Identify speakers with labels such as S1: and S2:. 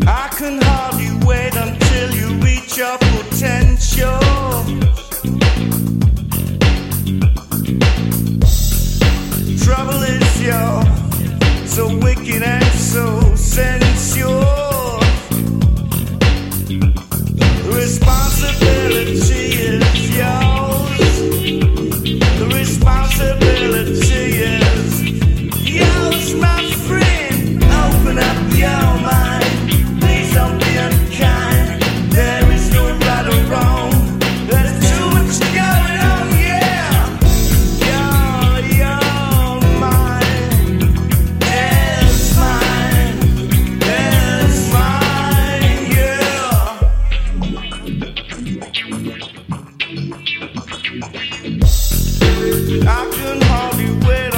S1: can hardly wait until you reach your potential. Trouble is you're so wicked and so i can't hardly wait